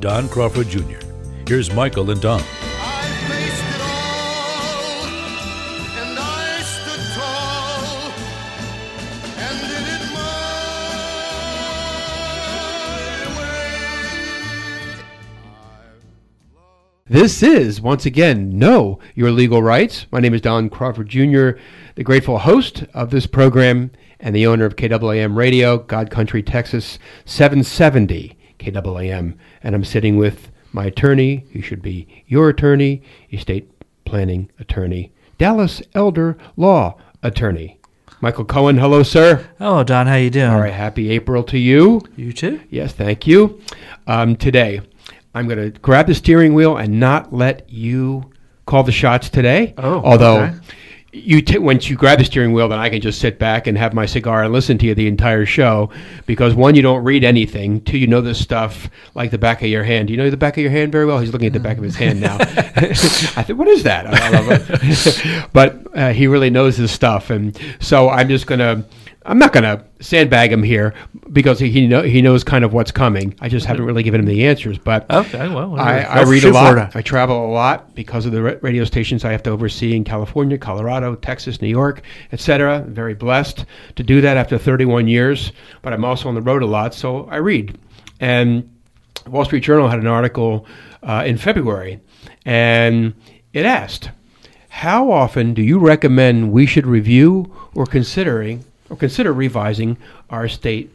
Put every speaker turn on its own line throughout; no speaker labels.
Don Crawford Jr. Here's Michael and Don.
This is, once again, Know Your Legal Rights. My name is Don Crawford Jr., the grateful host of this program and the owner of KAAM Radio, God Country, Texas, 770 KAAM. And I'm sitting with my attorney, who should be your attorney, estate planning attorney, Dallas Elder Law Attorney. Michael Cohen, hello, sir.
Hello, Don. How you doing?
All right, happy April to you.
You too.
Yes, thank you. Um, today, I'm going to grab the steering wheel and not let you call the shots today.
Oh,
although
okay
you t- once you grab the steering wheel, then I can just sit back and have my cigar and listen to you the entire show. Because one, you don't read anything. Two, you know this stuff like the back of your hand. Do you know the back of your hand very well? He's looking at the back of his hand now. I think, what is that? but uh, he really knows his stuff, and so I'm just gonna I'm not going to sandbag him here because he know, he knows kind of what's coming. I just haven't really given him the answers. But
okay, well,
I, I read a lot. I travel a lot because of the radio stations I have to oversee in California, Colorado, Texas, New York, etc. Very blessed to do that after 31 years. But I'm also on the road a lot, so I read. And Wall Street Journal had an article uh, in February, and it asked, "How often do you recommend we should review or considering?" Or consider revising our estate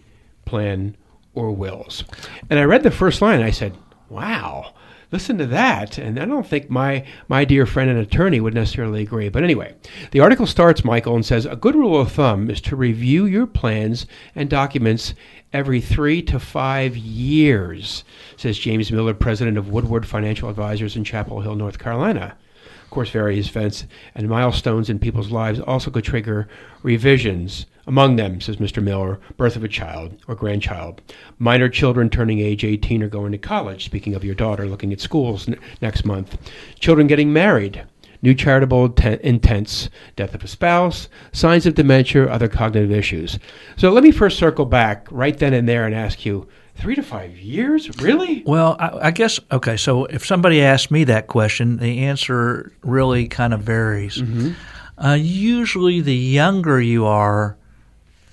plan or wills. And I read the first line and I said, wow, listen to that. And I don't think my, my dear friend and attorney would necessarily agree. But anyway, the article starts, Michael, and says a good rule of thumb is to review your plans and documents every three to five years, says James Miller, president of Woodward Financial Advisors in Chapel Hill, North Carolina. Of course, various events and milestones in people's lives also could trigger revisions. Among them, says Mr. Miller, birth of a child or grandchild, minor children turning age 18 or going to college, speaking of your daughter looking at schools n- next month, children getting married, new charitable intents, death of a spouse, signs of dementia, other cognitive issues. So let me first circle back right then and there and ask you three to five years? Really?
Well, I, I, guess, okay, so if somebody asked me that question, the answer really kind of varies. Mm-hmm. Uh, usually, the younger you are,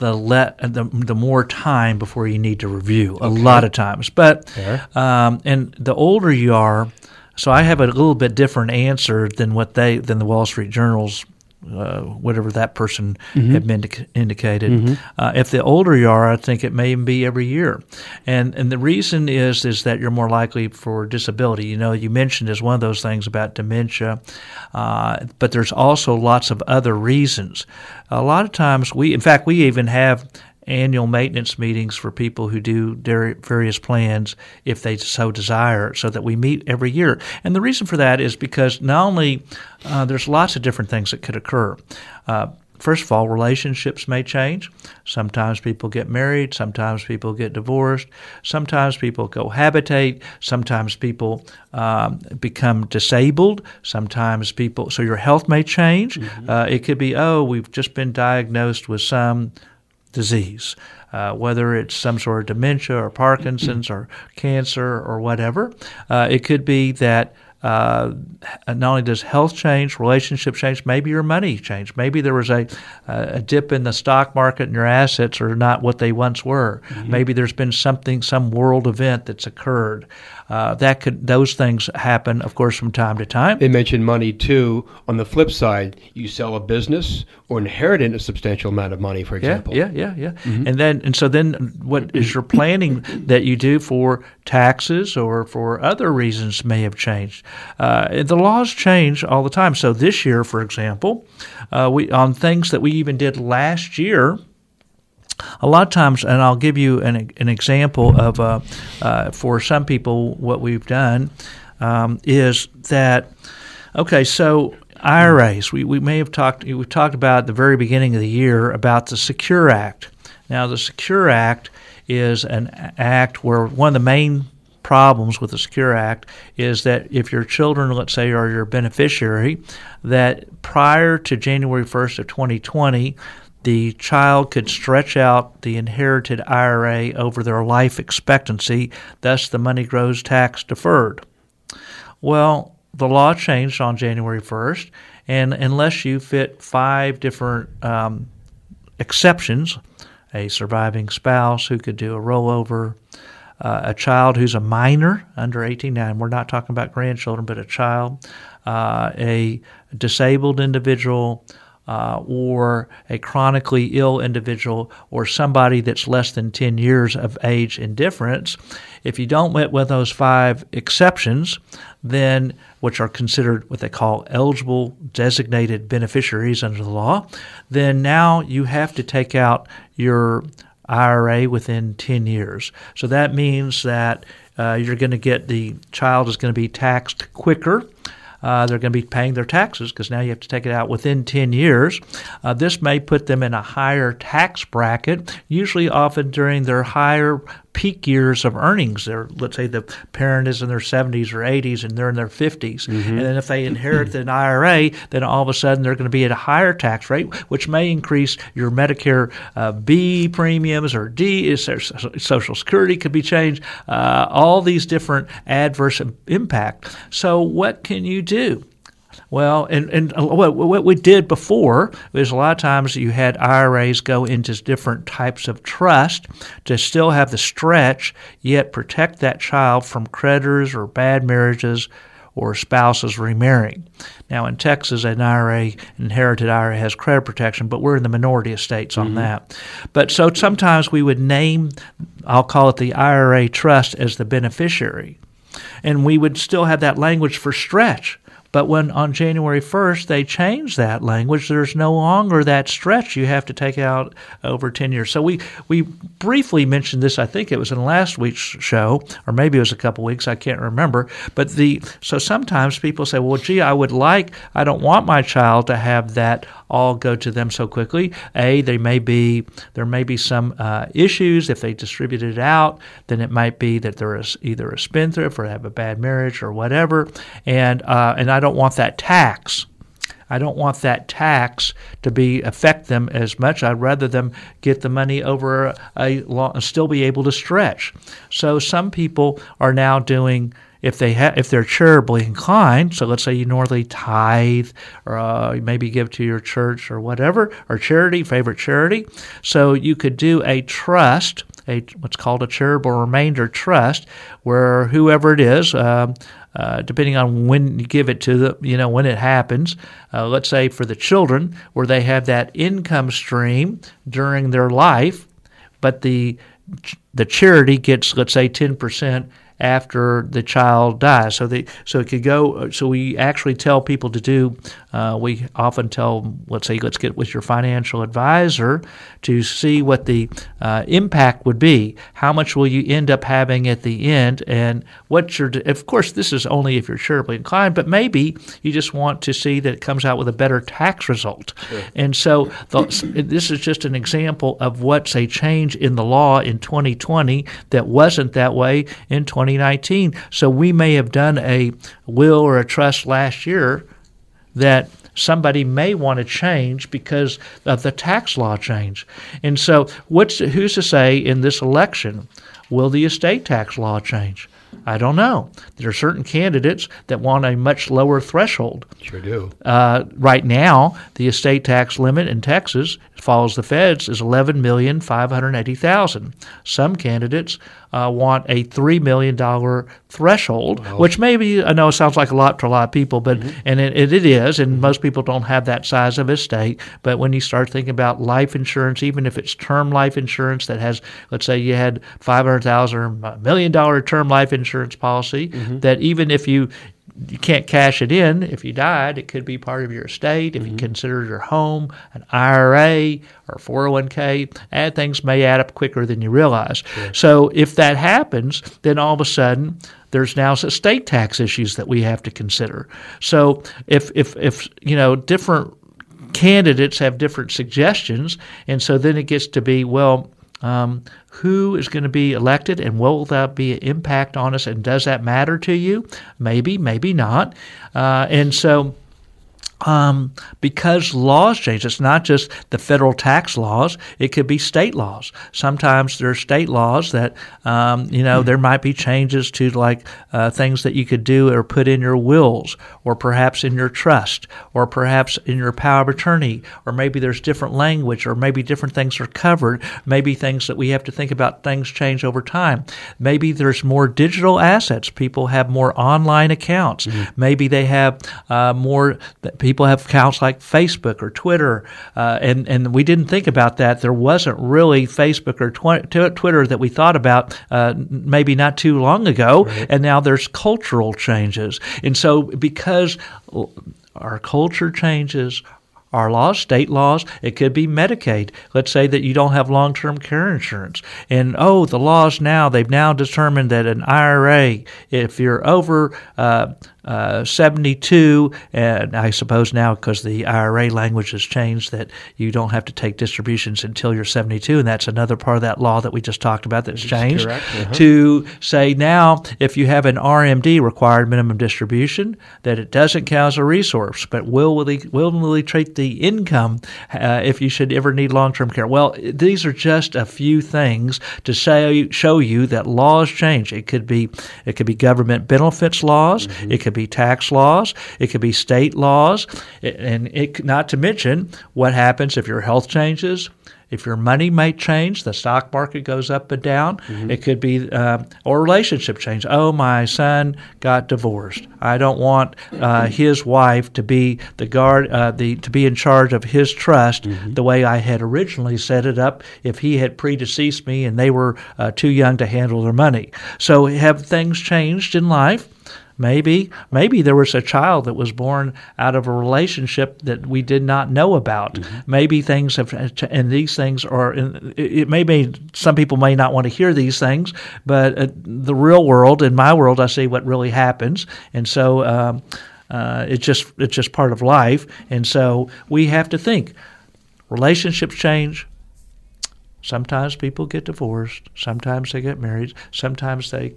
the let the, the more time before you need to review a lot of times. But um, and the older you are, so I have a little bit different answer than what they than the Wall Street Journal's uh, whatever that person mm-hmm. had been indicated. Mm-hmm. Uh, if the older you are, I think it may even be every year, and and the reason is is that you're more likely for disability. You know, you mentioned as one of those things about dementia, uh, but there's also lots of other reasons. A lot of times, we in fact we even have annual maintenance meetings for people who do various plans if they so desire, so that we meet every year. And the reason for that is because not only uh, there's lots of different things that could occur. Uh, first of all, relationships may change. Sometimes people get married, sometimes people get divorced, sometimes people cohabitate, sometimes people um, become disabled, sometimes people, so your health may change. Mm-hmm. Uh, it could be, oh, we've just been diagnosed with some disease, uh, whether it's some sort of dementia or Parkinson's or cancer or whatever. Uh, it could be that uh, not only does health change, relationships change, maybe your money changed. Maybe there was a, a dip in the stock market and your assets are not what they once were. Mm-hmm. Maybe there's been something, some world event that's occurred. Uh, that could those things happen, of course, from time to time.
They mentioned money too. On the flip side, you sell a business or inherit a substantial amount of money, for example.
Yeah, yeah, yeah, yeah. Mm-hmm. And then, and so then, what is your planning that you do for taxes or for other reasons may have changed? Uh, the laws change all the time. So this year, for example, uh, we on things that we even did last year a lot of times, and I'll give you an, an example of uh, uh, for some people what we've done um, is that okay, so IRAs. We, we may have talked we talked about at the very beginning of the year about the Secure Act. Now, the Secure Act is an act where one of the main problems with the Secure Act is that if your children, let's say, are your beneficiary, that prior to January 1st of 2020, the child could stretch out the inherited IRA over their life expectancy, thus the money grows tax deferred. Well, the law changed on January 1st, and unless you fit five different um, exceptions, a surviving spouse who could do a rollover, uh, a child who's a minor under 18 now, we're not talking about grandchildren, but a child, uh, a disabled individual, uh, or a chronically ill individual or somebody that's less than 10 years of age and difference, if you don't meet with those five exceptions, then which are considered what they call eligible designated beneficiaries under the law, then now you have to take out your IRA within 10 years. So that means that uh, you're going to get the child is going to be taxed quicker uh, they're going to be paying their taxes because now you have to take it out within 10 years. Uh, this may put them in a higher tax bracket, usually often during their higher peak years of earnings. They're, let's say the parent is in their 70s or 80s and they're in their 50s. Mm-hmm. And then if they inherit an IRA, then all of a sudden they're going to be at a higher tax rate, which may increase your Medicare uh, B premiums or D, Is Social Security could be changed, uh, all these different adverse impact. So, what can you do? Well, and, and what, what we did before was a lot of times you had IRAs go into different types of trust to still have the stretch, yet protect that child from creditors or bad marriages or spouses remarrying. Now, in Texas, an IRA, inherited IRA, has credit protection, but we're in the minority of states on mm-hmm. that. But so sometimes we would name, I'll call it the IRA trust as the beneficiary. And we would still have that language for stretch. But when on January 1st they changed that language, there's no longer that stretch you have to take out over 10 years. So we, we briefly mentioned this, I think it was in last week's show, or maybe it was a couple weeks, I can't remember. But the so sometimes people say, well, gee, I would like, I don't want my child to have that all go to them so quickly. A, they may be there may be some uh, issues if they distribute it out. Then it might be that they're either a spendthrift or have a bad marriage or whatever. And uh, and I don't want that tax. I don't want that tax to be affect them as much. I'd rather them get the money over a, long, still be able to stretch. So some people are now doing if they ha- if they're charitably inclined, so let's say you normally tithe or uh, maybe give to your church or whatever or charity, favorite charity, so you could do a trust, a what's called a charitable remainder trust, where whoever it is. Uh, uh, depending on when you give it to the, you know, when it happens. Uh, let's say for the children, where they have that income stream during their life, but the the charity gets, let's say, ten percent after the child dies. So they so it could go. So we actually tell people to do. Uh, we often tell, let's say, let's get with your financial advisor to see what the uh, impact would be. How much will you end up having at the end, and what your. Of course, this is only if you're charitably inclined, but maybe you just want to see that it comes out with a better tax result. Sure. And so the, this is just an example of what's a change in the law in 2020 that wasn't that way in 20. 2019. So we may have done a will or a trust last year that somebody may want to change because of the tax law change. And so what's who's to say in this election will the estate tax law change? I don't know. There are certain candidates that want a much lower threshold.
Sure do.
Uh, right now, the estate tax limit in Texas follows the feds is eleven million five hundred eighty thousand. Some candidates uh, want a three million dollar threshold, wow. which maybe I know it sounds like a lot to a lot of people, but mm-hmm. and it, it is, and most people don't have that size of estate. But when you start thinking about life insurance, even if it's term life insurance that has, let's say you had five hundred thousand or million dollar term life insurance policy, mm-hmm. that even if you you can't cash it in if you died. It could be part of your estate. If you consider your home an IRA or 401k, and things may add up quicker than you realize. So if that happens, then all of a sudden there's now estate tax issues that we have to consider. So if if if you know different candidates have different suggestions, and so then it gets to be well. Um, who is going to be elected and will that be an impact on us and does that matter to you? Maybe maybe not. Uh, and so um, because laws change. It's not just the federal tax laws; it could be state laws. Sometimes there are state laws that um, you know there might be changes to like uh, things that you could do or put in your wills, or perhaps in your trust, or perhaps in your power of attorney, or maybe there's different language, or maybe different things are covered. Maybe things that we have to think about things change over time. Maybe there's more digital assets. People have more online accounts. Maybe they have uh, more that people have accounts like Facebook or Twitter, uh, and and we didn't think about that. There wasn't really Facebook or tw- tw- Twitter that we thought about uh, maybe not too long ago, and now there's cultural changes, and so because our culture changes. Our laws, state laws, it could be Medicaid. Let's say that you don't have long term care insurance. And oh, the laws now, they've now determined that an IRA, if you're over uh, uh, 72, and I suppose now because the IRA language has changed that you don't have to take distributions until you're 72, and that's another part of that law that we just talked about that's changed.
uh-huh.
To say now, if you have an RMD, required minimum distribution, that it doesn't count as a resource, but will willingly, treat the income uh, if you should ever need long term care. Well, these are just a few things to say, show you that laws change. It could be it could be government benefits laws. It could be tax laws. It could be state laws, and it not to mention what happens if your health changes. If your money might change, the stock market goes up and down. It could be, uh, or relationship change. Oh, my son got divorced. I don't want uh, his wife to be the guard, uh, the to be in charge of his trust the way I had originally set it up. If he had predeceased me and they were uh, too young to handle their money, so have things changed in life? Maybe, maybe there was a child that was born out of a relationship that we did not know about. Maybe things have, and these things are. It may be some people may not want to hear these things, but uh, the real world, in my world, I see what really happens, and so um, uh, it's just it's just part of life, and so we have to think. Relationships change, Sometimes people get divorced. Sometimes they get married. Sometimes they,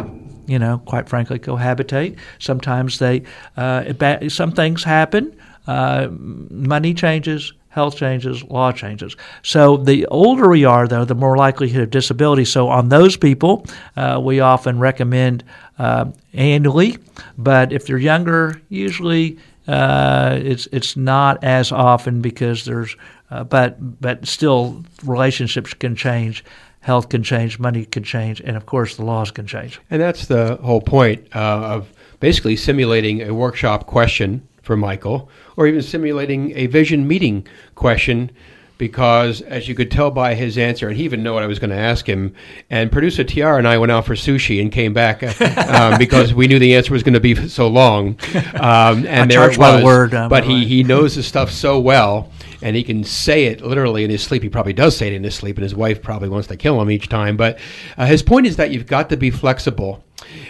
you know, quite frankly, cohabitate. Sometimes they, uh, some things happen. Uh, money changes, health changes, law changes. So the older we are, though, the more likelihood of disability. So on those people, uh, we often recommend uh, annually. But if they're younger, usually uh, it's it's not as often because there's uh, but but still relationships can change, health can change, money can change, and of course the laws can change.
And that's the whole point uh, of basically simulating a workshop question for Michael, or even simulating a vision meeting question. Because, as you could tell by his answer, and he even knew what I was going to ask him, and producer Tiara and I went out for sushi and came back um, because we knew the answer was going to be so long. Um, and
I
there
charge
it
by
was.
the word, uh,
but he, he knows the stuff so well and he can say it literally in his sleep. He probably does say it in his sleep, and his wife probably wants to kill him each time. But uh, his point is that you've got to be flexible.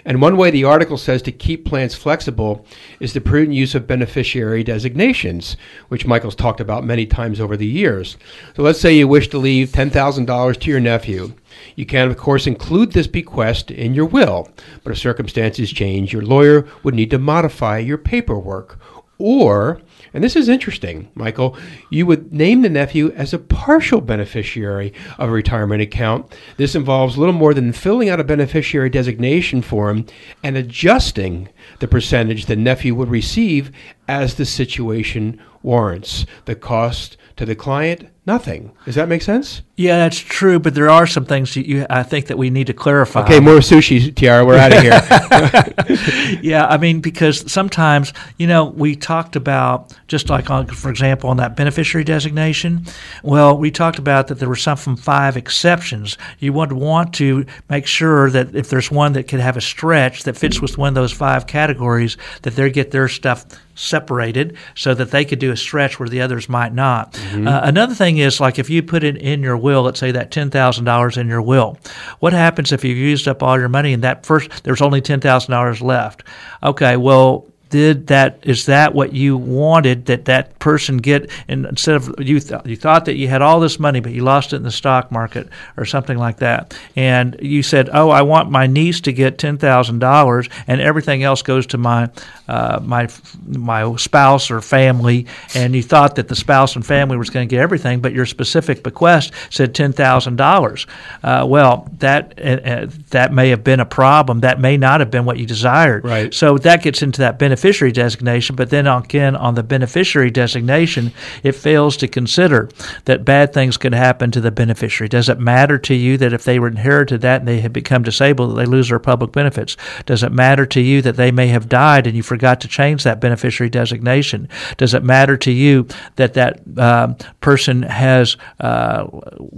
And one way the article says to keep plans flexible is the prudent use of beneficiary designations, which Michael's talked about many times over the years. So let's say you wish to leave $10,000 to your nephew. You can, of course, include this bequest in your will, but if circumstances change, your lawyer would need to modify your paperwork. Or, and this is interesting, Michael, you would name the nephew as a partial beneficiary of a retirement account. This involves little more than filling out a beneficiary designation form and adjusting the percentage the nephew would receive as the situation warrants. The cost to the client, nothing. Does that make sense?
Yeah, that's true, but there are some things that you, I think that we need to clarify.
Okay, more sushi, Tiara. We're out of here.
yeah, I mean, because sometimes, you know, we talked about about just like on, for example, on that beneficiary designation. Well, we talked about that there were some from five exceptions. You would want to make sure that if there's one that could have a stretch that fits with one of those five categories, that they get their stuff separated so that they could do a stretch where the others might not. Mm-hmm. Uh, another thing is like if you put it in your will, let's say that ten thousand dollars in your will, what happens if you've used up all your money and that first there's only ten thousand dollars left? Okay, well did that is that what you wanted that that person get and instead of you th- you thought that you had all this money but you lost it in the stock market or something like that and you said oh I want my niece to get ten thousand dollars and everything else goes to my uh, my my spouse or family and you thought that the spouse and family was going to get everything but your specific bequest said ten thousand uh, dollars well that uh, uh, that may have been a problem that may not have been what you desired
right
so that gets into that beneficiary designation, but then again on the beneficiary designation, it fails to consider that bad things could happen to the beneficiary. Does it matter to you that if they were inherited that and they had become disabled, that they lose their public benefits? Does it matter to you that they may have died and you forgot to change that beneficiary designation? Does it matter to you that that uh, person has uh,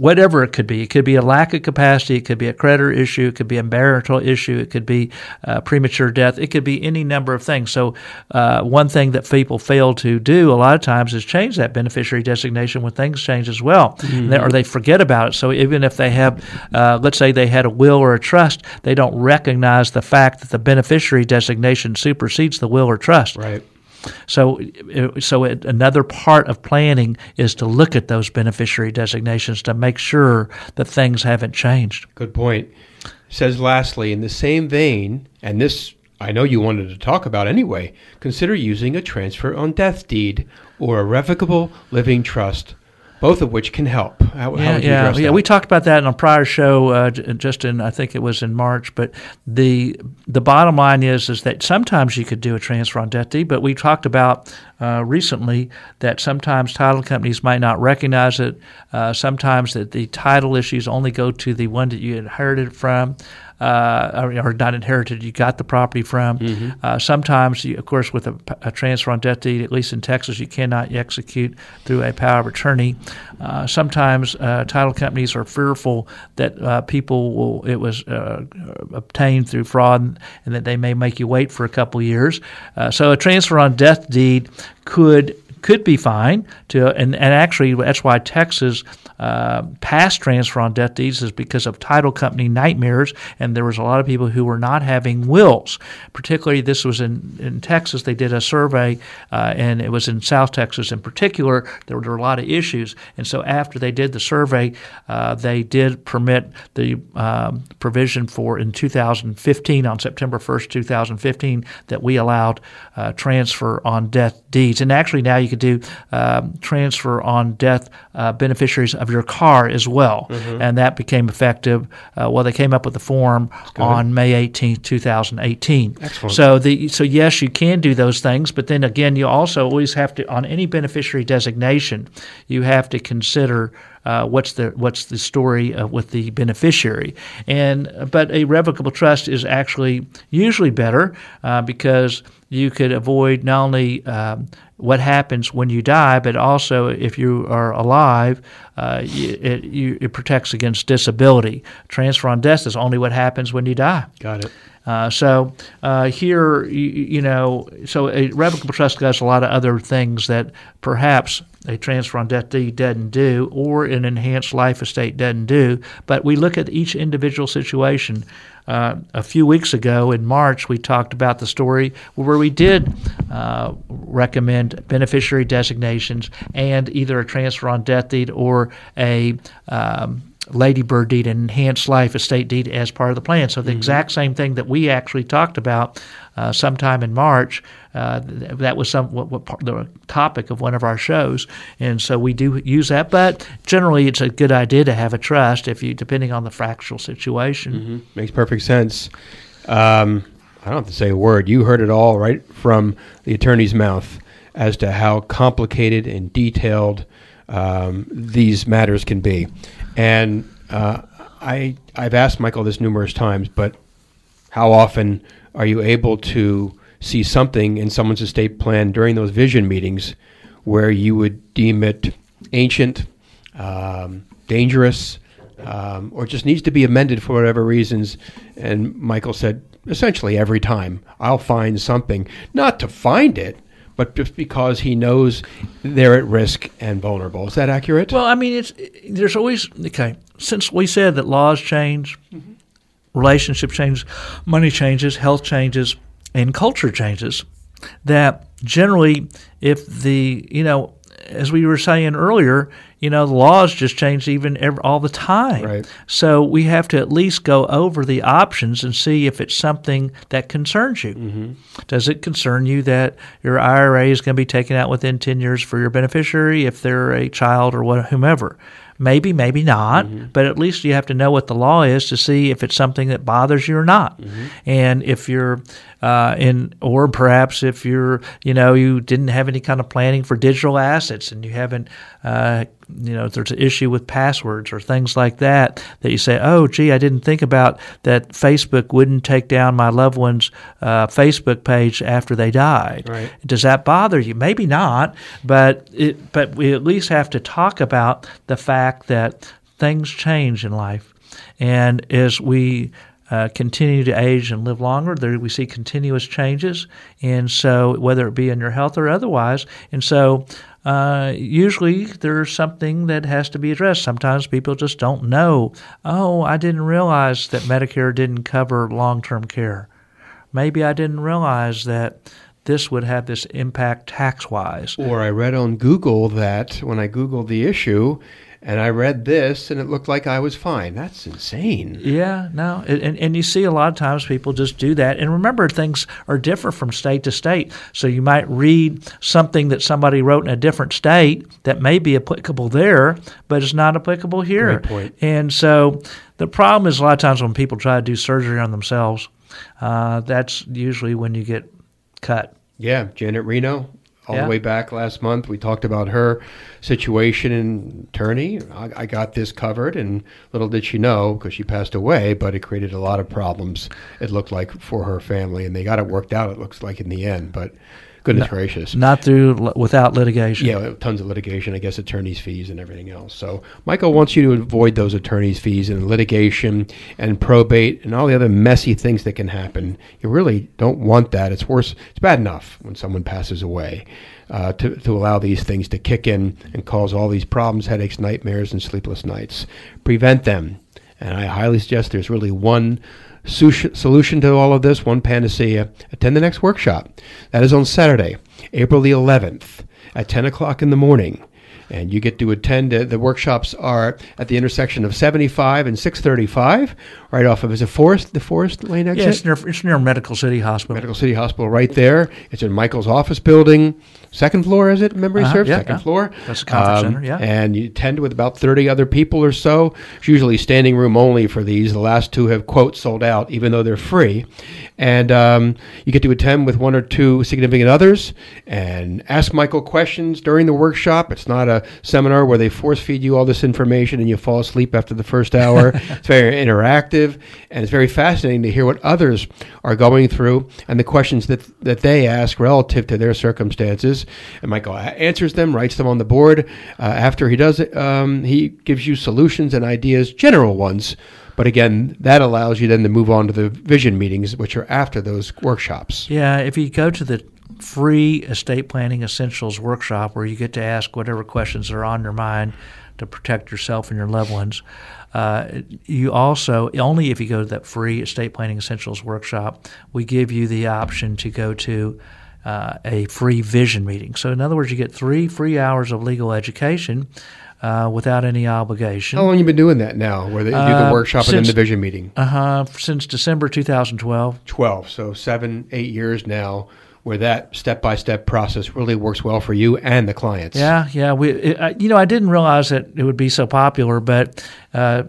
whatever it could be? It could be a lack of capacity, it could be a creditor issue, it could be a marital issue, it could be uh, premature death, it could be any number of things. So uh, one thing that people fail to do a lot of times is change that beneficiary designation when things change as well, mm-hmm. or they forget about it. So even if they have, uh, let's say they had a will or a trust, they don't recognize the fact that the beneficiary designation supersedes the will or trust.
Right.
So, so it, another part of planning is to look at those beneficiary designations to make sure that things haven't changed.
Good point. Says lastly, in the same vein, and this I know you wanted to talk about anyway, consider using a transfer on death deed or a revocable living trust, both of which can help.
How, yeah, how yeah, yeah. We talked about that in a prior show, uh, just in I think it was in March. But the the bottom line is is that sometimes you could do a transfer on death deed, but we talked about uh, recently that sometimes title companies might not recognize it. Uh, sometimes that the title issues only go to the one that you inherited from or, or, not inherited, you got the property from. Mm-hmm. Uh, sometimes, you, of course, with a, a, transfer on death deed, at least in Texas, you cannot execute through a power of attorney. Uh, sometimes uh, title companies are fearful that uh, people will it was uh, obtained through fraud and that they may make you wait for a couple years. so a transfer on death deed could could be fine to and, and actually that's why Texas uh, passed transfer on death deeds is because of title company nightmares, and there was a lot of people who were not having wills. Particularly, this was in, in Texas. They did a survey, uh, and it was in South Texas in particular. There were, there were, a lot of issues, and so after they did the survey, uh, they did permit the um, provision for in 2015 on September 1st, 2015, that we allowed uh, transfer on death deeds. And actually, now you could do um, transfer on death uh, beneficiaries of your car as well. Mm-hmm. And that became effective. Uh, well, they came up with the form on May 18, 2018.
Excellent.
So, the, so, yes, you can do those things. But then again, you also always have to, on any beneficiary designation, you have to consider uh, what's the what's the story uh, with the beneficiary. And but a revocable trust is actually usually better uh, because you could avoid not only um, what happens when you die, but also if you are alive, uh, it, you, it protects against disability. Transfer on death is only what happens when you die.
Got it.
Uh, so uh, here, you, you, know, so a revocable trust does a lot of other things that perhaps a transfer on death deed doesn't do, or an enhanced life estate doesn't do. But we look at each individual situation. Uh, a few weeks ago in March, we talked about the story where we did uh, recommend beneficiary designations and either a transfer on death deed or a um, Ladybird deed and enhanced life estate deed as part of the plan. So the mm-hmm. exact same thing that we actually talked about uh, sometime in March. Uh, that was some what, what part, the topic of one of our shows, and so we do use that. But generally, it's a good idea to have a trust if you, depending on the fractional situation.
Mm-hmm. Makes perfect sense. Um, I don't have to say a word. You heard it all right from the attorney's mouth as to how complicated and detailed um, these matters can be. And uh, I I've asked Michael this numerous times, but how often are you able to see something in someone's estate plan during those vision meetings where you would deem it ancient, um, dangerous, um, or just needs to be amended for whatever reasons. And Michael said, essentially every time, I'll find something, not to find it, but just because he knows they're at risk and vulnerable. Is that accurate?
Well, I mean, it's there's always okay. Since we said that laws change, mm-hmm. relationship changes, money changes, health changes, and culture changes, that generally, if the you know as we were saying earlier, you know, the laws just change even every, all the time.
Right.
So we have to at least go over the options and see if it's something that concerns you.
Mm-hmm.
Does it concern you that your IRA is going to be taken out within 10 years for your beneficiary if they're a child or what, whomever? Maybe, maybe not, mm-hmm. but at least you have to know what the law is to see if it's something that bothers you or not.
Mm-hmm.
And if you're uh, in, or perhaps if you're, you know, you didn't have any kind of planning for digital assets and you haven't, uh, you know, if there's an issue with passwords or things like that, that you say, oh, gee, I didn't think about that Facebook wouldn't take down my loved one's uh, Facebook page after they died.
Right.
Does that bother you? Maybe not, but it, but we at least have to talk about the fact that things change in life. And as we uh, continue to age and live longer. There we see continuous changes, and so whether it be in your health or otherwise, and so uh, usually there's something that has to be addressed. Sometimes people just don't know. Oh, I didn't realize that Medicare didn't cover long-term care. Maybe I didn't realize that this would have this impact tax-wise.
Or I read on Google that when I googled the issue and I read this and it looked like I was fine. That's insane.
Yeah, no, and and you see a lot of times people just do that. And remember, things are different from state to state. So you might read something that somebody wrote in a different state that may be applicable there, but it's not applicable here.
Great point.
And so the problem is a lot of times when people try to do surgery on themselves, uh, that's usually when you get cut.
Yeah, Janet Reno, all
Yeah.
the way back last month. We talked about her situation in attorney. I, I got this covered, and little did she know because she passed away, but it created a lot of problems. It looked like for her family, and they got it worked out. It looks like in the end, but goodness gracious.
Not through without litigation.
Yeah, tons of litigation, I guess attorney's fees and everything else. So Michael wants you to avoid those attorney's fees and litigation and probate and all the other messy things that can happen. You really don't want that. It's worse. It's bad enough when someone passes away. Uh, to, to allow these things to kick in and cause all these problems, headaches, nightmares, and sleepless nights. Prevent them. And I highly suggest there's really one solution to all of this, one panacea. Attend the next workshop. That is on Saturday, April the 11th at 10 o'clock in the morning. And you get to attend. Uh, the workshops are at the intersection of 75 and 635, right off of is it Forest, the Forest Lane exit?
Yeah, it's near, it's near Medical City Hospital.
Medical City Hospital, right there. It's in Michael's office building, second floor, is it? Memory
Uh-huh,
serves,
yeah,
second
yeah.
floor. Um,
That's the conference center, yeah.
And you attend with about 30 other people or so. It's usually standing room only for these. The last two have, quote, sold out, even though they're free. And um, you get to attend with one or two significant others and ask Michael questions during the workshop. It's not a seminar where they force feed you all this information and you fall asleep after the first hour. it's very interactive and it's very fascinating to hear what others are going through and the questions that, that they ask relative to their circumstances. And Michael answers them, writes them on the board. Uh, after he does it, um, he gives you solutions and ideas, general ones. But again, that allows you then to move on to the vision meetings, which are after those workshops.
Yeah, if you go to the free estate planning essentials workshop where you get to ask whatever questions are on your mind to protect yourself and your loved ones, uh, you also only if you go to that free estate planning essentials workshop, we give you the option to go to uh, a free vision meeting. So, in other words, you get three free hours of legal education uh, without any obligation.
How long have you been doing that now, where they do the
Uh,
workshop and then the vision meeting?
Uh huh. Since December 2012.
12, so seven, eight years now, where that step by step process really works well for you and the clients.
Yeah, yeah. We, it, I- you know, I didn't realize that it would be so popular, but uh,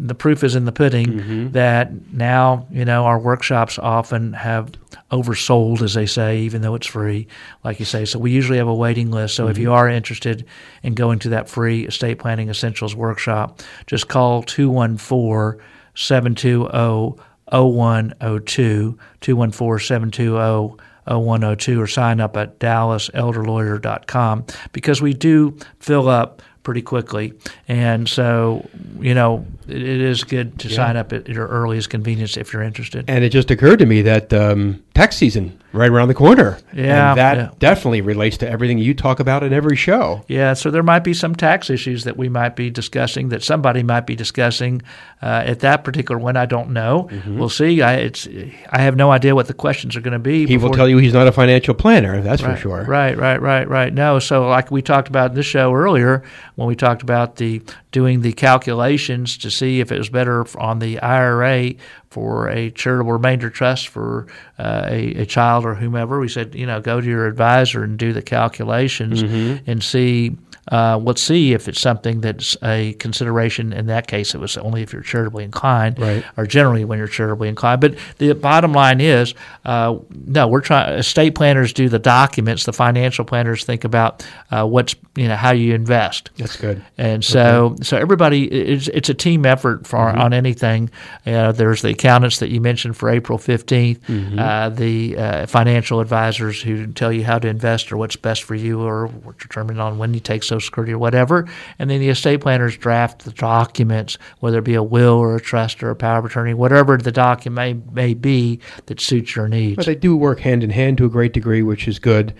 the proof is in the pudding that now, you know, our workshops often have oversold, as they say, even though it's free, like you say. So we usually have a waiting list. So if you are interested in going to that free estate planning essentials workshop, just call 214 720 0102, 214 720 0102 or sign up at dallaselderlawyer.com because we do fill up pretty quickly. And so, you know, it, it is good to yeah. sign up at your earliest convenience if you're interested.
And it just occurred to me that um, tax season right around the corner.
Yeah,
and that
yeah.
definitely relates to everything you talk about in every show.
Yeah, so there might be some tax issues that we might be discussing that somebody might be discussing uh, at that particular one. I don't know. Mm-hmm. We'll see. I it's I have no idea what the questions are going to be.
He will tell you he's not a financial planner. That's
right,
for sure.
Right, right, right, right. No, so like we talked about in this show earlier when we talked about the doing the calculations to see if it was better on the IRA for a charitable remainder trust for uh, a, a, child or whomever. We said, you know, go to your advisor and do the calculations mm-hmm. and see uh, let's see if it's something that's a consideration. In that case, it was only if you're charitably inclined,
right.
or generally when you're charitably inclined. But the bottom line is, uh, no, we're trying. Estate planners do the documents. The financial planners think about uh, what's you know how you invest.
That's good.
And so, okay. so everybody, it's, it's a team effort for mm-hmm. on anything. Uh, there's the accountants that you mentioned for April 15th, mm-hmm. Uh, the uh, financial advisors who tell you how to invest or what's best for you, or determine on when you take so Social Security or whatever. And then the estate planners draft the documents, whether it be a will or a trust or a power of attorney, whatever the document may, may be that suits your needs.
But they do work hand in hand to a great degree, which is good.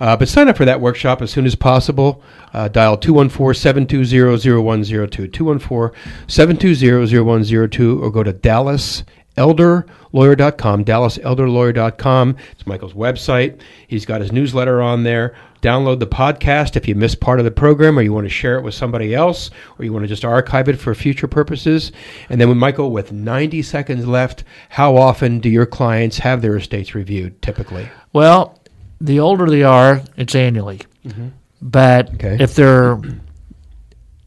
Uh, but sign up for that workshop as soon as possible. Uh, dial 214 720 0102, 214 720 0102, or go to Dallas elderlawyer.com, dallaselderlawyer.com. It's Michael's website. He's got his newsletter on there download the podcast if you missed part of the program or you want to share it with somebody else or you want to just archive it for future purposes. And then, with Michael, with 90 seconds left, how often do your clients have their estates reviewed typically?
Well, the older they are, it's annually. Mm-hmm. But okay. if they're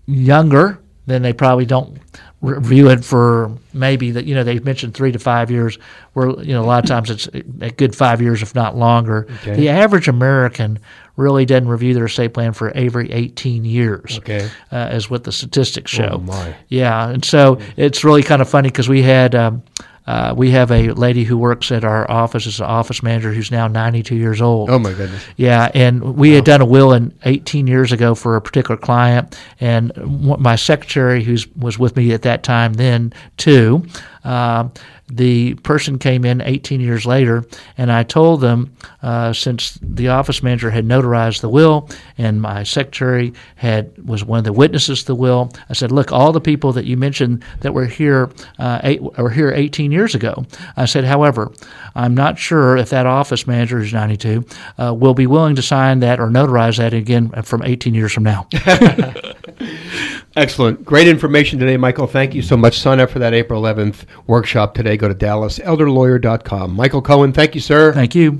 younger, then they probably don't review it for maybe that you know they've mentioned three to five years where you know a lot of times it's a good five years if not longer okay. the average american really doesn't review their estate plan for every 18 years
okay
uh, is what the statistics show
oh my.
yeah and so it's really kind of funny because we had um, uh, we have a lady who works at our office as an office manager who's now 92 years old.
Oh my goodness!
Yeah, and we wow. had done a will in 18 years ago for a particular client, and my secretary, who was with me at that time, then too. Uh, the person came in 18 years later, and I told them uh, since the office manager had notarized the will and my secretary had was one of the witnesses to the will, I said, "Look, all the people that you mentioned that were here uh, eight, were here 18 years ago." I said, "However, I'm not sure if that office manager who's 92 uh, will be willing to sign that or notarize that again from 18 years from now."
Excellent. Great information today, Michael. Thank you so much. Sign up for that April 11th workshop today. Go to dallaselderlawyer.com. Michael Cohen, thank you, sir.
Thank you.